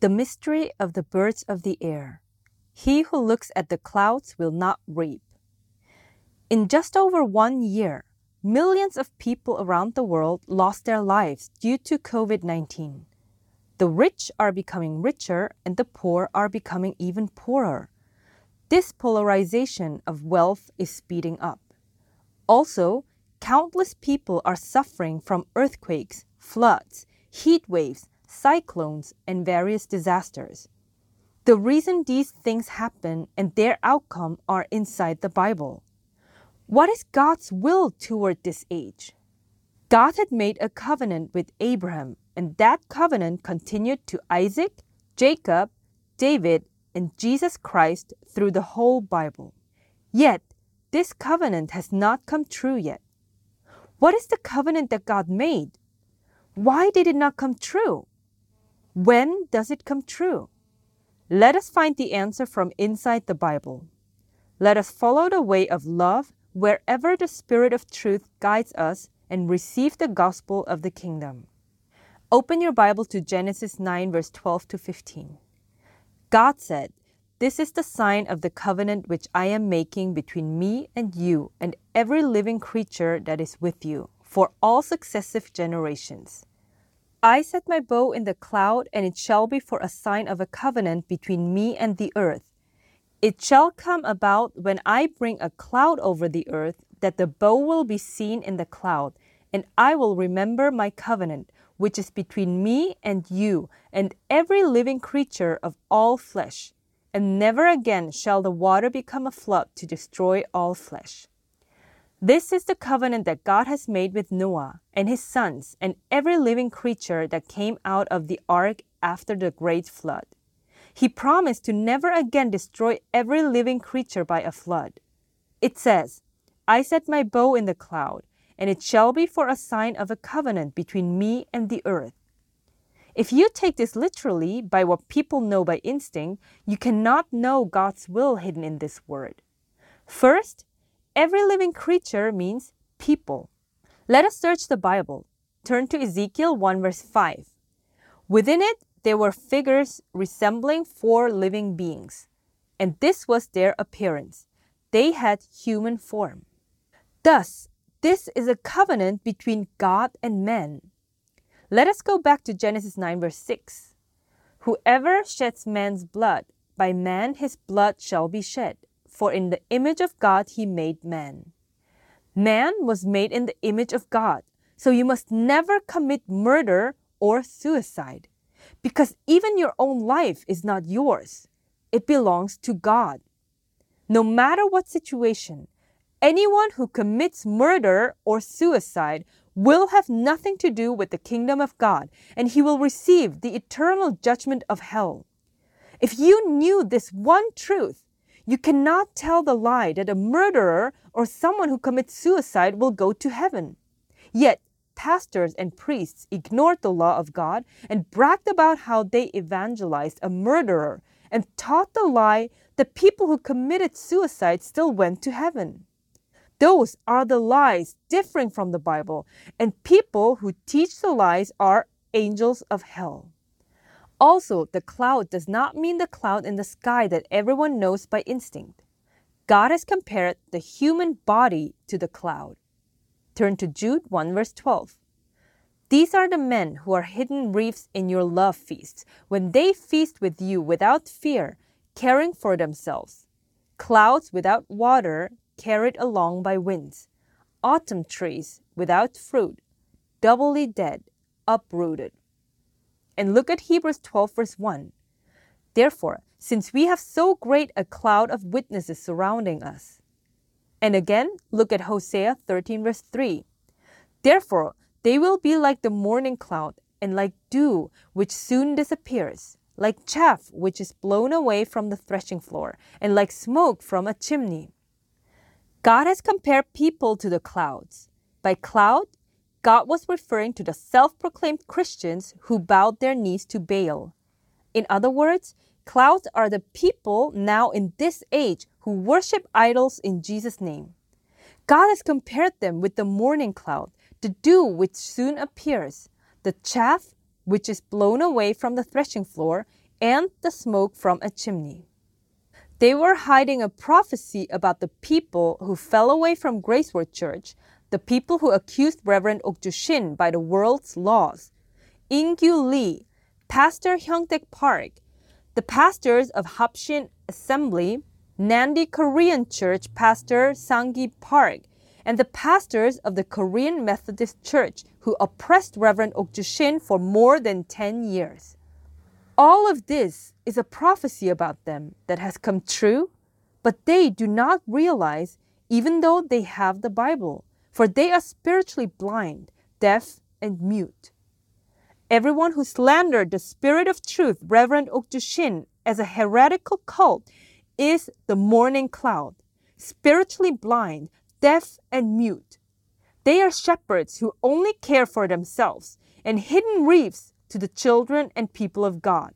The mystery of the birds of the air. He who looks at the clouds will not reap. In just over one year, millions of people around the world lost their lives due to COVID 19. The rich are becoming richer and the poor are becoming even poorer. This polarization of wealth is speeding up. Also, countless people are suffering from earthquakes, floods, heat waves, cyclones, and various disasters. The reason these things happen and their outcome are inside the Bible. What is God's will toward this age? God had made a covenant with Abraham, and that covenant continued to Isaac, Jacob, David, and Jesus Christ through the whole Bible. Yet, this covenant has not come true yet. What is the covenant that God made? Why did it not come true? When does it come true? Let us find the answer from inside the Bible. Let us follow the way of love wherever the Spirit of truth guides us and receive the gospel of the kingdom. Open your Bible to Genesis 9, verse 12 to 15. God said, This is the sign of the covenant which I am making between me and you and every living creature that is with you for all successive generations. I set my bow in the cloud, and it shall be for a sign of a covenant between me and the earth. It shall come about when I bring a cloud over the earth that the bow will be seen in the cloud, and I will remember my covenant, which is between me and you and every living creature of all flesh. And never again shall the water become a flood to destroy all flesh. This is the covenant that God has made with Noah and his sons and every living creature that came out of the ark after the great flood. He promised to never again destroy every living creature by a flood. It says, I set my bow in the cloud, and it shall be for a sign of a covenant between me and the earth. If you take this literally by what people know by instinct, you cannot know God's will hidden in this word. First, Every living creature means people. Let us search the Bible. Turn to Ezekiel 1 verse 5. Within it, there were figures resembling four living beings, and this was their appearance. They had human form. Thus, this is a covenant between God and man. Let us go back to Genesis 9 verse 6. Whoever sheds man's blood, by man his blood shall be shed for in the image of God he made man. Man was made in the image of God, so you must never commit murder or suicide, because even your own life is not yours. It belongs to God. No matter what situation, anyone who commits murder or suicide will have nothing to do with the kingdom of God, and he will receive the eternal judgment of hell. If you knew this one truth, you cannot tell the lie that a murderer or someone who commits suicide will go to heaven. Yet, pastors and priests ignored the law of God and bragged about how they evangelized a murderer and taught the lie that people who committed suicide still went to heaven. Those are the lies differing from the Bible, and people who teach the lies are angels of hell. Also, the cloud does not mean the cloud in the sky that everyone knows by instinct. God has compared the human body to the cloud. Turn to Jude 1 verse 12. These are the men who are hidden reefs in your love feasts, when they feast with you without fear, caring for themselves. Clouds without water, carried along by winds. Autumn trees without fruit, doubly dead, uprooted. And look at Hebrews 12, verse 1. Therefore, since we have so great a cloud of witnesses surrounding us. And again, look at Hosea 13, verse 3. Therefore, they will be like the morning cloud, and like dew, which soon disappears, like chaff which is blown away from the threshing floor, and like smoke from a chimney. God has compared people to the clouds. By cloud, God was referring to the self proclaimed Christians who bowed their knees to Baal. In other words, clouds are the people now in this age who worship idols in Jesus' name. God has compared them with the morning cloud, the dew which soon appears, the chaff which is blown away from the threshing floor, and the smoke from a chimney. They were hiding a prophecy about the people who fell away from Grace Road Church, the people who accused Reverend Shin by the world's laws, Ingyu Lee, Pastor Hyungtaek Park, the pastors of Hapshin Assembly, Nandi Korean Church Pastor Sanggi Park, and the pastors of the Korean Methodist Church who oppressed Reverend Shin for more than 10 years. All of this is a prophecy about them that has come true, but they do not realize, even though they have the Bible, for they are spiritually blind, deaf, and mute. Everyone who slandered the spirit of truth, Reverend Okju Shin, as a heretical cult is the morning cloud, spiritually blind, deaf, and mute. They are shepherds who only care for themselves and hidden reefs to the children and people of God.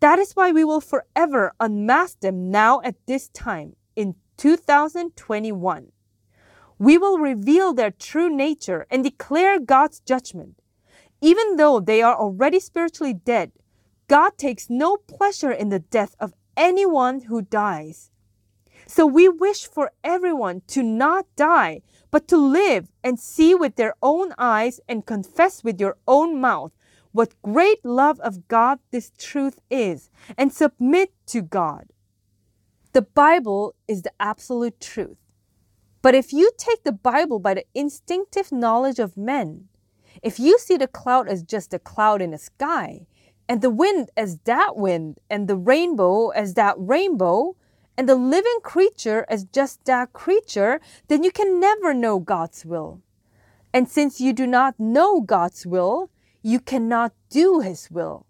That is why we will forever unmask them now at this time in 2021. We will reveal their true nature and declare God's judgment. Even though they are already spiritually dead, God takes no pleasure in the death of anyone who dies. So we wish for everyone to not die, but to live and see with their own eyes and confess with your own mouth what great love of God this truth is and submit to God. The Bible is the absolute truth. But if you take the Bible by the instinctive knowledge of men, if you see the cloud as just a cloud in the sky, and the wind as that wind, and the rainbow as that rainbow, and the living creature as just that creature, then you can never know God's will. And since you do not know God's will, you cannot do His will.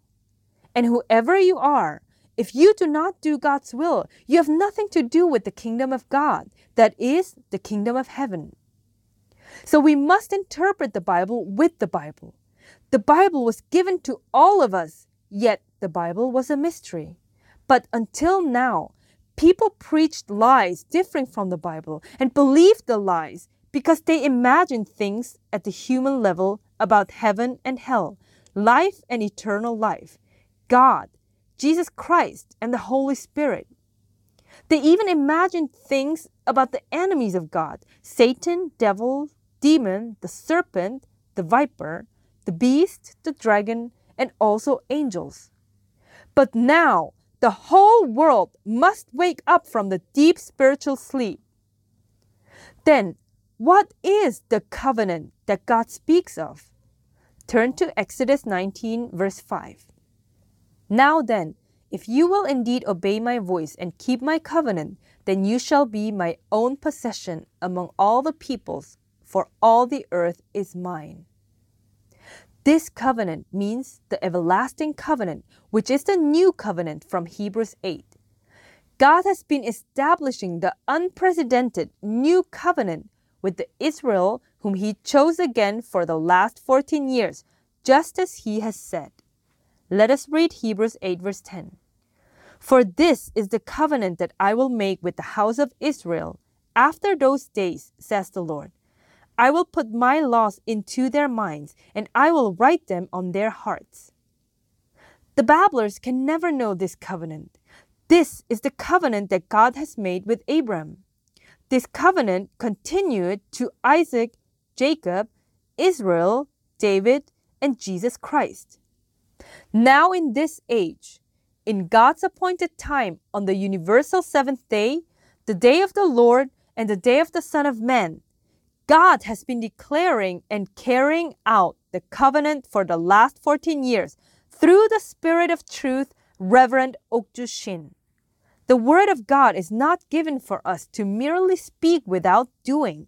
And whoever you are, if you do not do God's will, you have nothing to do with the kingdom of God, that is, the kingdom of heaven. So we must interpret the Bible with the Bible. The Bible was given to all of us, yet the Bible was a mystery. But until now, people preached lies differing from the Bible and believed the lies because they imagined things at the human level about heaven and hell, life and eternal life, God, Jesus Christ, and the Holy Spirit. They even imagined things about the enemies of God Satan, devil, demon, the serpent, the viper, the beast, the dragon, and also angels. But now, the whole world must wake up from the deep spiritual sleep. Then, what is the covenant that God speaks of? Turn to Exodus 19, verse 5. Now then, if you will indeed obey my voice and keep my covenant, then you shall be my own possession among all the peoples, for all the earth is mine. This covenant means the everlasting covenant, which is the new covenant from Hebrews 8. God has been establishing the unprecedented new covenant with the Israel whom he chose again for the last 14 years, just as he has said. Let us read Hebrews 8, verse 10. For this is the covenant that I will make with the house of Israel after those days, says the Lord. I will put my laws into their minds, and I will write them on their hearts. The babblers can never know this covenant. This is the covenant that God has made with Abram. This covenant continued to Isaac, Jacob, Israel, David, and Jesus Christ. Now, in this age, in God's appointed time, on the universal seventh day, the day of the Lord, and the day of the Son of Man, God has been declaring and carrying out the covenant for the last 14 years through the Spirit of truth, Reverend Okju Shin. The Word of God is not given for us to merely speak without doing.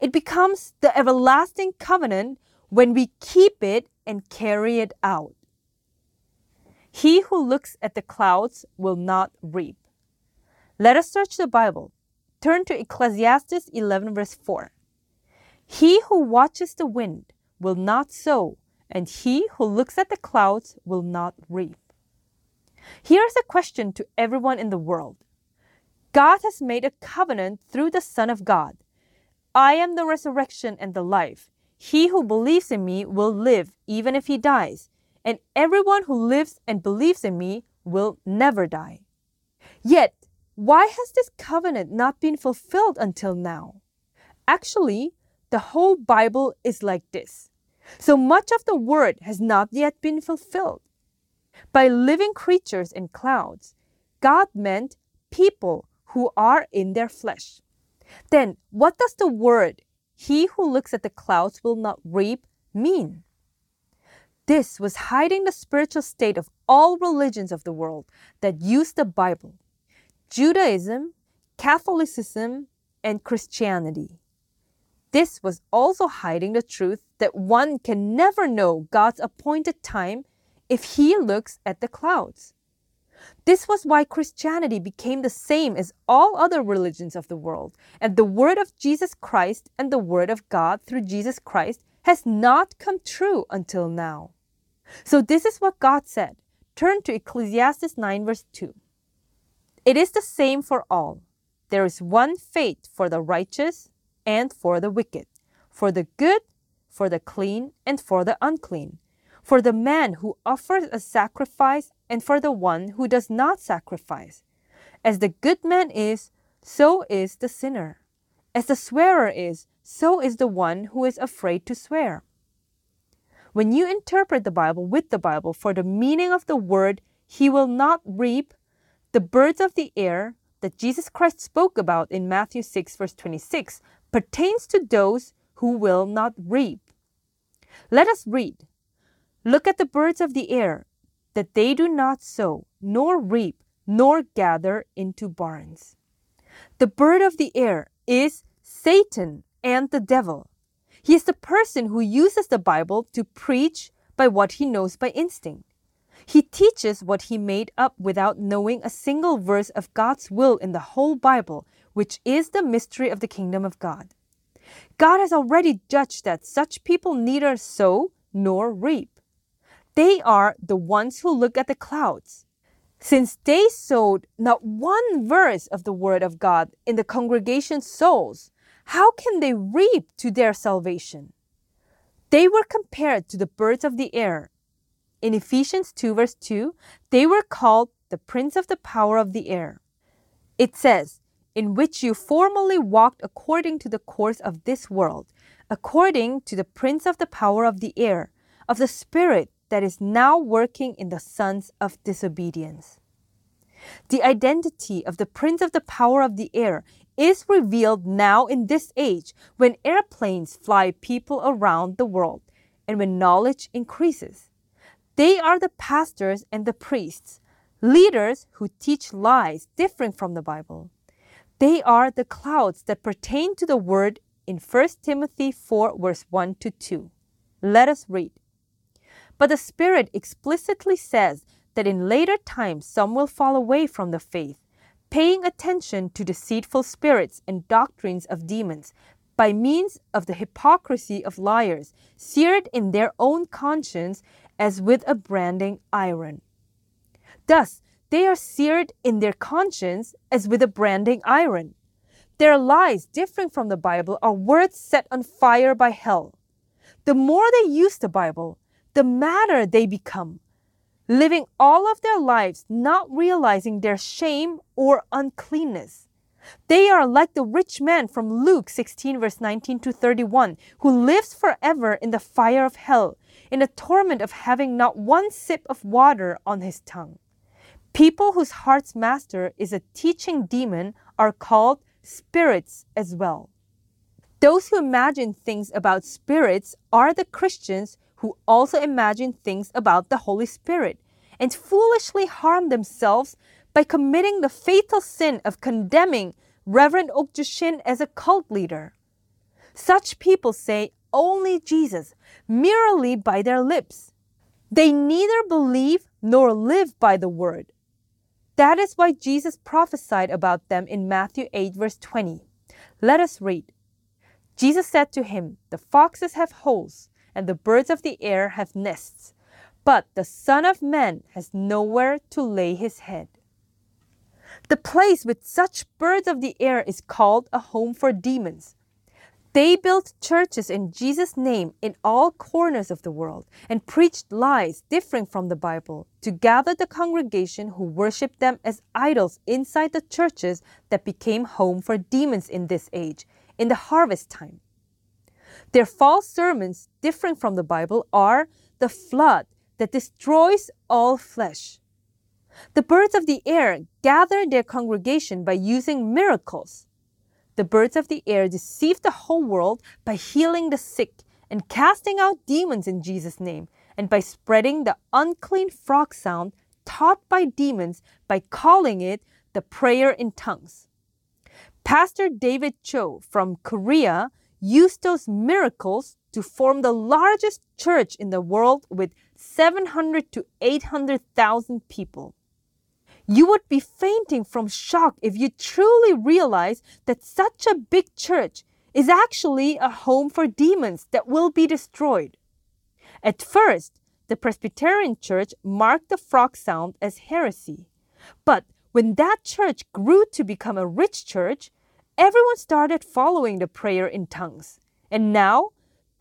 It becomes the everlasting covenant when we keep it and carry it out. He who looks at the clouds will not reap. Let us search the Bible. Turn to Ecclesiastes 11, verse 4. He who watches the wind will not sow, and he who looks at the clouds will not reap. Here's a question to everyone in the world God has made a covenant through the Son of God. I am the resurrection and the life. He who believes in me will live even if he dies, and everyone who lives and believes in me will never die. Yet, why has this covenant not been fulfilled until now? Actually, the whole Bible is like this. So much of the word has not yet been fulfilled. By living creatures in clouds, God meant people who are in their flesh. Then, what does the word, he who looks at the clouds will not reap, mean? This was hiding the spiritual state of all religions of the world that use the Bible Judaism, Catholicism, and Christianity. This was also hiding the truth that one can never know God's appointed time if he looks at the clouds. This was why Christianity became the same as all other religions of the world, and the word of Jesus Christ and the word of God through Jesus Christ has not come true until now. So, this is what God said. Turn to Ecclesiastes 9, verse 2. It is the same for all. There is one fate for the righteous and for the wicked, for the good, for the clean, and for the unclean, for the man who offers a sacrifice, and for the one who does not sacrifice. As the good man is, so is the sinner. As the swearer is, so is the one who is afraid to swear. When you interpret the Bible with the Bible for the meaning of the word, he will not reap, the birds of the air that Jesus Christ spoke about in Matthew 6, verse 26, pertains to those who will not reap. Let us read. Look at the birds of the air, that they do not sow, nor reap, nor gather into barns. The bird of the air is Satan and the devil. He is the person who uses the Bible to preach by what he knows by instinct. He teaches what he made up without knowing a single verse of God's will in the whole Bible, which is the mystery of the kingdom of God. God has already judged that such people neither sow nor reap. They are the ones who look at the clouds. Since they sowed not one verse of the word of God in the congregation's souls, how can they reap to their salvation? They were compared to the birds of the air. In Ephesians 2, verse 2, they were called the prince of the power of the air. It says, in which you formerly walked according to the course of this world, according to the prince of the power of the air, of the spirit that is now working in the sons of disobedience. The identity of the prince of the power of the air is revealed now in this age when airplanes fly people around the world and when knowledge increases. They are the pastors and the priests, leaders who teach lies different from the Bible. They are the clouds that pertain to the word in 1 Timothy 4, verse 1 to 2. Let us read. But the Spirit explicitly says that in later times some will fall away from the faith, paying attention to deceitful spirits and doctrines of demons, by means of the hypocrisy of liars, seared in their own conscience as with a branding iron. Thus, they are seared in their conscience as with a branding iron. Their lies, different from the Bible, are words set on fire by hell. The more they use the Bible, the madder they become, living all of their lives not realizing their shame or uncleanness. They are like the rich man from Luke 16, verse 19 to 31, who lives forever in the fire of hell, in the torment of having not one sip of water on his tongue. People whose heart's master is a teaching demon are called spirits as well. Those who imagine things about spirits are the Christians who also imagine things about the Holy Spirit and foolishly harm themselves by committing the fatal sin of condemning Reverend Okjushin as a cult leader. Such people say only Jesus merely by their lips. They neither believe nor live by the word. That is why Jesus prophesied about them in Matthew 8, verse 20. Let us read. Jesus said to him, The foxes have holes, and the birds of the air have nests, but the Son of Man has nowhere to lay his head. The place with such birds of the air is called a home for demons. They built churches in Jesus' name in all corners of the world and preached lies differing from the Bible to gather the congregation who worshiped them as idols inside the churches that became home for demons in this age, in the harvest time. Their false sermons, differing from the Bible, are the flood that destroys all flesh. The birds of the air gather their congregation by using miracles the birds of the air deceive the whole world by healing the sick and casting out demons in Jesus' name, and by spreading the unclean frog sound taught by demons by calling it the prayer in tongues. Pastor David Cho from Korea used those miracles to form the largest church in the world with 700 to 800,000 people. You would be fainting from shock if you truly realize that such a big church is actually a home for demons that will be destroyed. At first, the Presbyterian Church marked the frog sound as heresy. But when that church grew to become a rich church, everyone started following the prayer in tongues. And now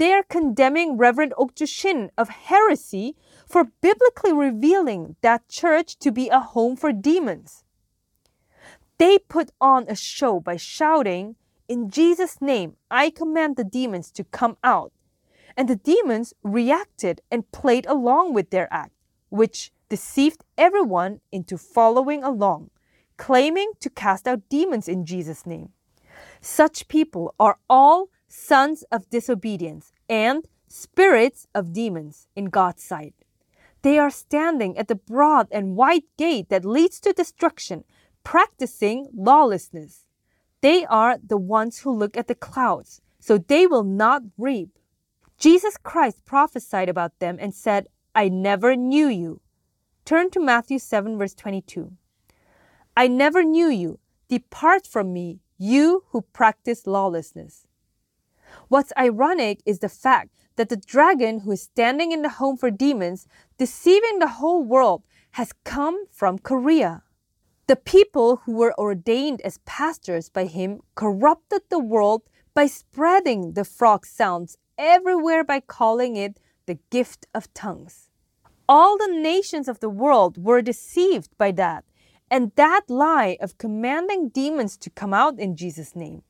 they are condemning Reverend Okju Shin of heresy for biblically revealing that church to be a home for demons. They put on a show by shouting, In Jesus' name, I command the demons to come out. And the demons reacted and played along with their act, which deceived everyone into following along, claiming to cast out demons in Jesus' name. Such people are all sons of disobedience, and spirits of demons in God's sight. They are standing at the broad and wide gate that leads to destruction, practicing lawlessness. They are the ones who look at the clouds, so they will not reap. Jesus Christ prophesied about them and said, I never knew you. Turn to Matthew 7, verse 22. I never knew you. Depart from me, you who practice lawlessness. What's ironic is the fact that the dragon who is standing in the home for demons, deceiving the whole world, has come from Korea. The people who were ordained as pastors by him corrupted the world by spreading the frog sounds everywhere by calling it the gift of tongues. All the nations of the world were deceived by that and that lie of commanding demons to come out in Jesus' name.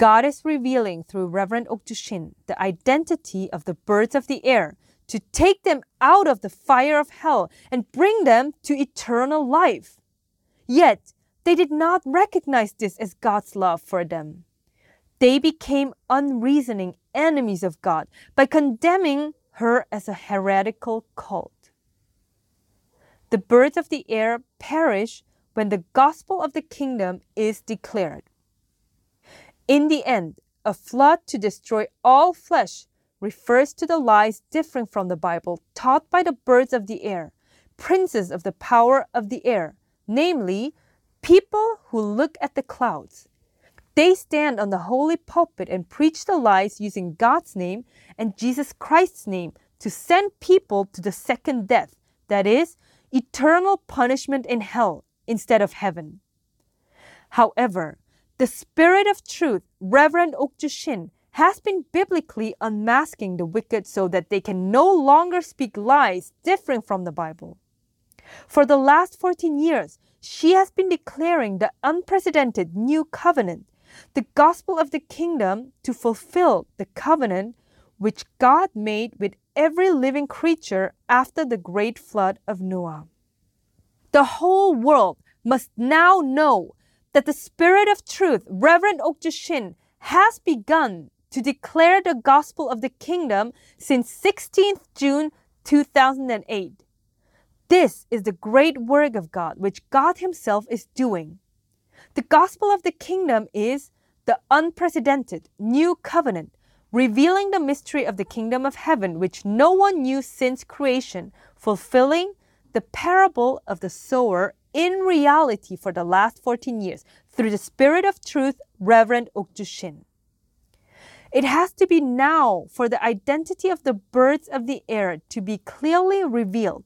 God is revealing through Reverend Okjushin the identity of the birds of the air to take them out of the fire of hell and bring them to eternal life. Yet, they did not recognize this as God's love for them. They became unreasoning enemies of God by condemning her as a heretical cult. The birds of the air perish when the gospel of the kingdom is declared. In the end, a flood to destroy all flesh refers to the lies differing from the Bible taught by the birds of the air, princes of the power of the air, namely, people who look at the clouds. They stand on the holy pulpit and preach the lies using God's name and Jesus Christ's name to send people to the second death, that is, eternal punishment in hell instead of heaven. However, the Spirit of Truth, Reverend Okju Shin, has been biblically unmasking the wicked so that they can no longer speak lies differing from the Bible. For the last 14 years, she has been declaring the unprecedented new covenant, the gospel of the kingdom to fulfill the covenant which God made with every living creature after the great flood of Noah. The whole world must now know that the Spirit of Truth, Reverend Okju Shin, has begun to declare the gospel of the kingdom since 16th June 2008. This is the great work of God which God Himself is doing. The gospel of the kingdom is the unprecedented new covenant, revealing the mystery of the kingdom of heaven which no one knew since creation, fulfilling the parable of the sower in reality for the last 14 years through the Spirit of Truth, Reverend Okjushin. It has to be now for the identity of the birds of the air to be clearly revealed.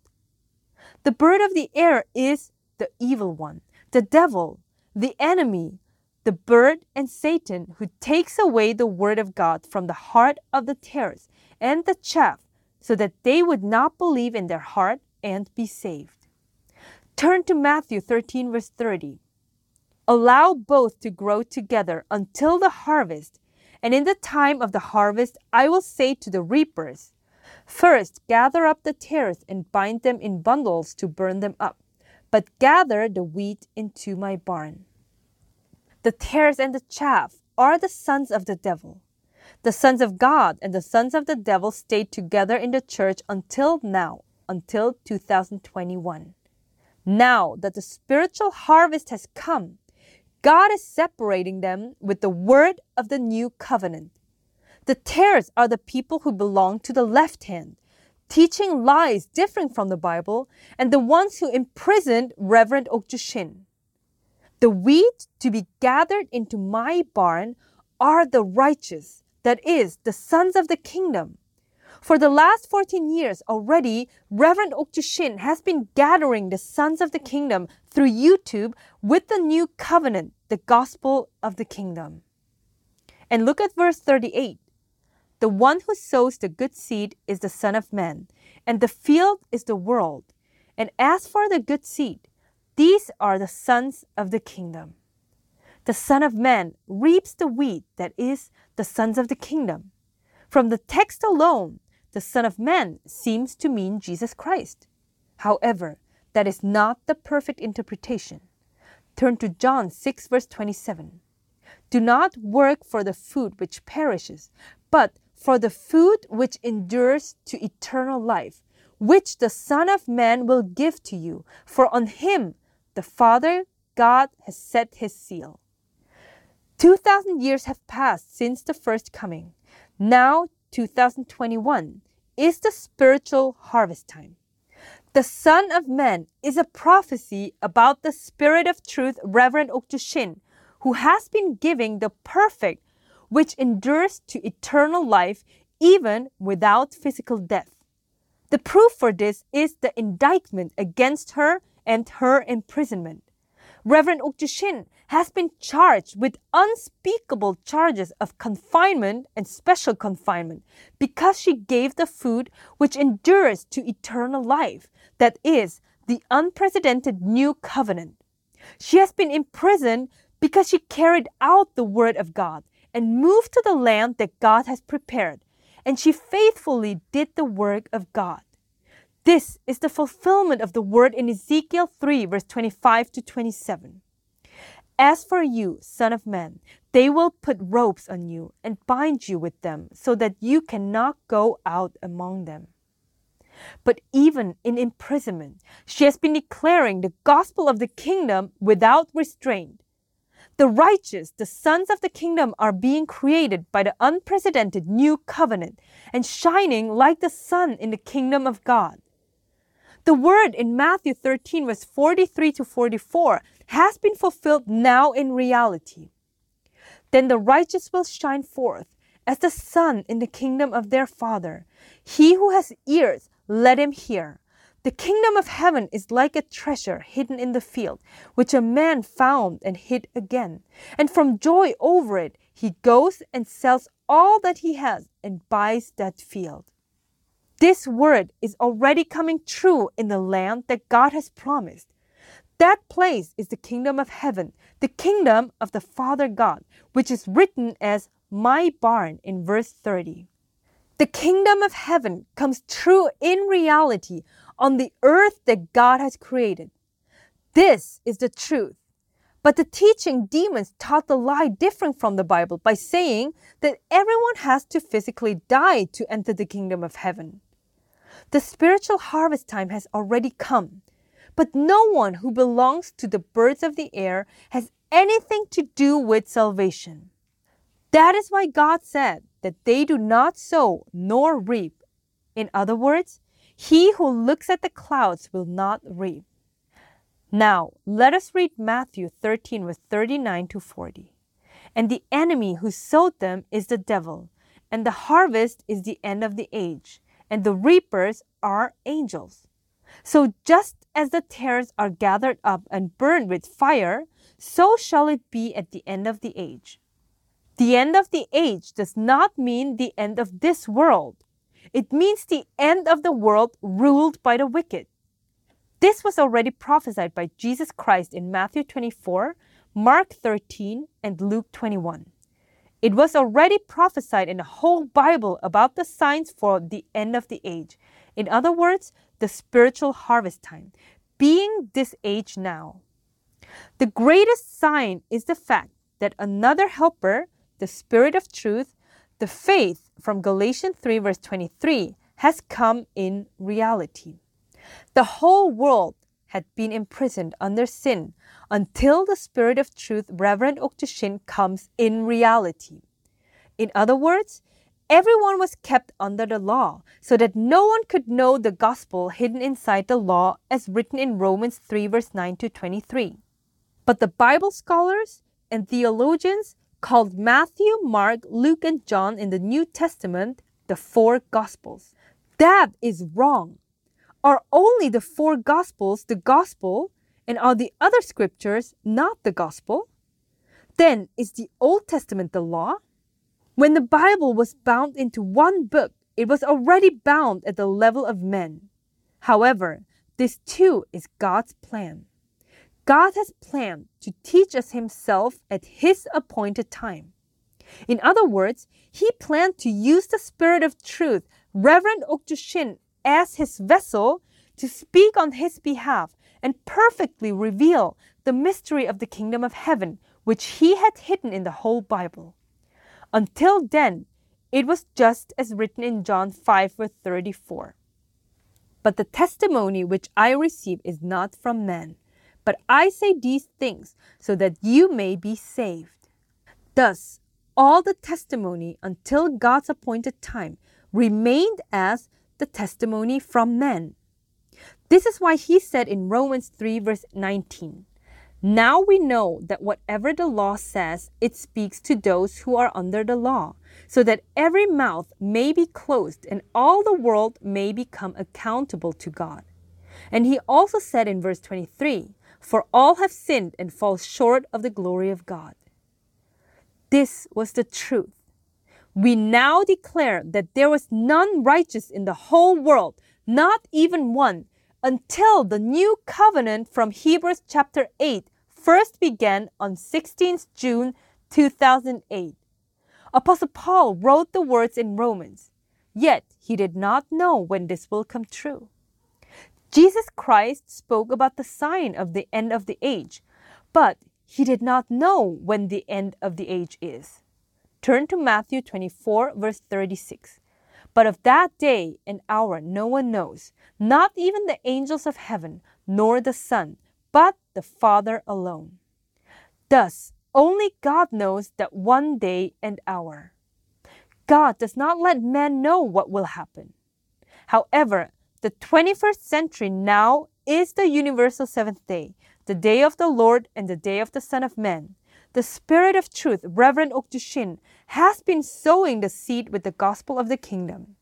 The bird of the air is the evil one, the devil, the enemy, the bird and Satan, who takes away the word of God from the heart of the tares and the chaff, so that they would not believe in their heart and be saved. Turn to Matthew 13, verse 30. Allow both to grow together until the harvest, and in the time of the harvest I will say to the reapers, First gather up the tares and bind them in bundles to burn them up, but gather the wheat into my barn. The tares and the chaff are the sons of the devil. The sons of God and the sons of the devil stayed together in the church until now, until 2021. Now that the spiritual harvest has come, God is separating them with the word of the new covenant. The tares are the people who belong to the left hand, teaching lies different from the Bible, and the ones who imprisoned Reverend Okjushin. The wheat to be gathered into my barn are the righteous, that is, the sons of the kingdom. For the last 14 years already, Reverend Okjushin has been gathering the sons of the kingdom through YouTube with the new covenant, the gospel of the kingdom. And look at verse 38. The one who sows the good seed is the Son of Man, and the field is the world. And as for the good seed, these are the sons of the kingdom. The Son of Man reaps the wheat that is the sons of the kingdom. From the text alone, the Son of Man seems to mean Jesus Christ. However, that is not the perfect interpretation. Turn to John 6, verse 27. Do not work for the food which perishes, but for the food which endures to eternal life, which the Son of Man will give to you, for on him the Father God has set his seal. 2,000 years have passed since the first coming. Now, 2021 is the spiritual harvest time. The Son of Man is a prophecy about the Spirit of Truth, Reverend Okjushin, who has been giving the perfect, which endures to eternal life even without physical death. The proof for this is the indictment against her and her imprisonment. Reverend Okjushin has been charged with unspeakable charges of confinement and special confinement because she gave the food which endures to eternal life, that is, the unprecedented new covenant. She has been imprisoned because she carried out the word of God and moved to the land that God has prepared, and she faithfully did the work of God. This is the fulfillment of the word in Ezekiel 3, verse 25 to 27. As for you, Son of Man, they will put ropes on you and bind you with them so that you cannot go out among them. But even in imprisonment, she has been declaring the gospel of the kingdom without restraint. The righteous, the sons of the kingdom, are being created by the unprecedented new covenant and shining like the sun in the kingdom of God. The word in Matthew 13, verse 43 to 44, has been fulfilled now in reality. Then the righteous will shine forth as the sun in the kingdom of their Father. He who has ears, let him hear. The kingdom of heaven is like a treasure hidden in the field, which a man found and hid again. And from joy over it, he goes and sells all that he has and buys that field. This word is already coming true in the land that God has promised. That place is the kingdom of heaven, the kingdom of the Father God, which is written as my barn in verse 30. The kingdom of heaven comes true in reality on the earth that God has created. This is the truth. But the teaching demons taught the lie different from the Bible by saying that everyone has to physically die to enter the kingdom of heaven. The spiritual harvest time has already come, but no one who belongs to the birds of the air has anything to do with salvation. That is why God said that they do not sow nor reap. In other words, he who looks at the clouds will not reap. Now, let us read Matthew 13, verse 39 to 40. And the enemy who sowed them is the devil, and the harvest is the end of the age and the reapers are angels. So just as the tares are gathered up and burned with fire, so shall it be at the end of the age. The end of the age does not mean the end of this world. It means the end of the world ruled by the wicked. This was already prophesied by Jesus Christ in Matthew 24, Mark 13, and Luke 21. It was already prophesied in the whole Bible about the signs for the end of the age. In other words, the spiritual harvest time, being this age now. The greatest sign is the fact that another helper, the Spirit of truth, the faith from Galatians 3, verse 23, has come in reality. The whole world had been imprisoned under sin until the Spirit of truth, Reverend Okjushin, comes in reality. In other words, everyone was kept under the law so that no one could know the gospel hidden inside the law as written in Romans 3, verse 9 to 23. But the Bible scholars and theologians called Matthew, Mark, Luke, and John in the New Testament the four Gospels. That is wrong. Are only the four Gospels the Gospel, and are the other scriptures not the Gospel? Then is the Old Testament the law? When the Bible was bound into one book, it was already bound at the level of men. However, this too is God's plan. God has planned to teach us Himself at His appointed time. In other words, He planned to use the Spirit of truth, Reverend Okjushin, as His vessel to speak on His behalf and perfectly reveal the mystery of the kingdom of heaven, which He had hidden in the whole Bible. Until then, it was just as written in John 5, verse 34. But the testimony which I receive is not from men, but I say these things so that you may be saved. Thus, all the testimony until God's appointed time remained as the testimony from men. This is why he said in Romans 3, verse 19, Now we know that whatever the law says, it speaks to those who are under the law, so that every mouth may be closed and all the world may become accountable to God. And he also said in verse 23, for all have sinned and fall short of the glory of God. This was the truth. We now declare that there was none righteous in the whole world, not even one, until the new covenant from Hebrews chapter 8 first began on 16th June 2008. Apostle Paul wrote the words in Romans, yet he did not know when this will come true. Jesus Christ spoke about the sign of the end of the age, but he did not know when the end of the age is. Turn to Matthew 24, verse 36. But of that day and hour no one knows, not even the angels of heaven, nor the Son, but the Father alone. Thus, only God knows that one day and hour. God does not let man know what will happen. However, the 21st century now is the universal seventh day, the day of the Lord and the day of the Son of Man. The Spirit of Truth, Reverend Okjushin, has been sowing the seed with the gospel of the kingdom.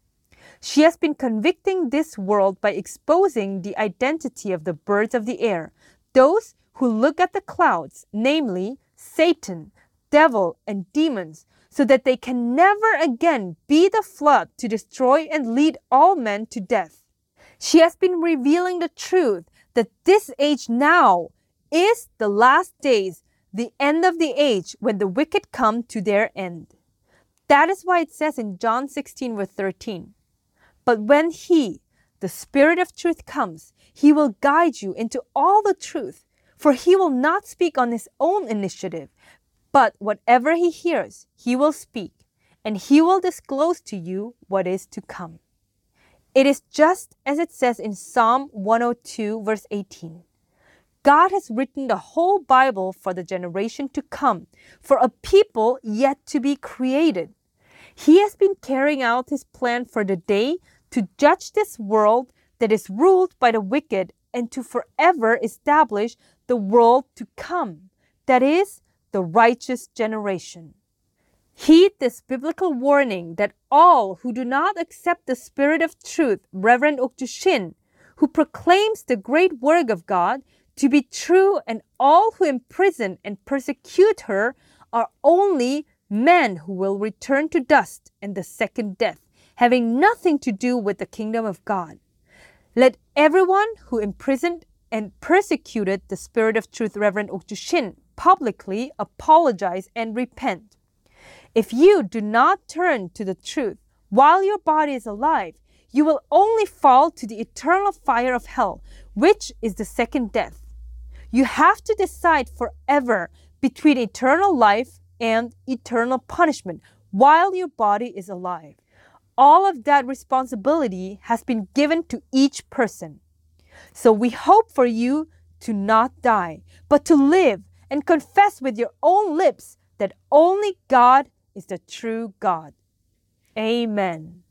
She has been convicting this world by exposing the identity of the birds of the air, those who look at the clouds, namely Satan, devil, and demons, so that they can never again be the flood to destroy and lead all men to death. She has been revealing the truth that this age now is the last days, the end of the age when the wicked come to their end. That is why it says in John 16, verse 13, But when He, the Spirit of truth, comes, He will guide you into all the truth, for He will not speak on His own initiative, but whatever He hears, He will speak, and He will disclose to you what is to come. It is just as it says in Psalm 102, verse 18. God has written the whole Bible for the generation to come, for a people yet to be created. He has been carrying out his plan for the day to judge this world that is ruled by the wicked and to forever establish the world to come, that is, the righteous generation. Heed this biblical warning that all who do not accept the Spirit of truth, Reverend Okjushin, who proclaims the great work of God, to be true, and all who imprison and persecute her are only men who will return to dust and the second death, having nothing to do with the kingdom of God. Let everyone who imprisoned and persecuted the Spirit of Truth, Reverend Okju Shin, publicly apologize and repent. If you do not turn to the truth while your body is alive, you will only fall to the eternal fire of hell, which is the second death. You have to decide forever between eternal life and eternal punishment while your body is alive. All of that responsibility has been given to each person. So we hope for you to not die, but to live and confess with your own lips that only God is the true God. Amen.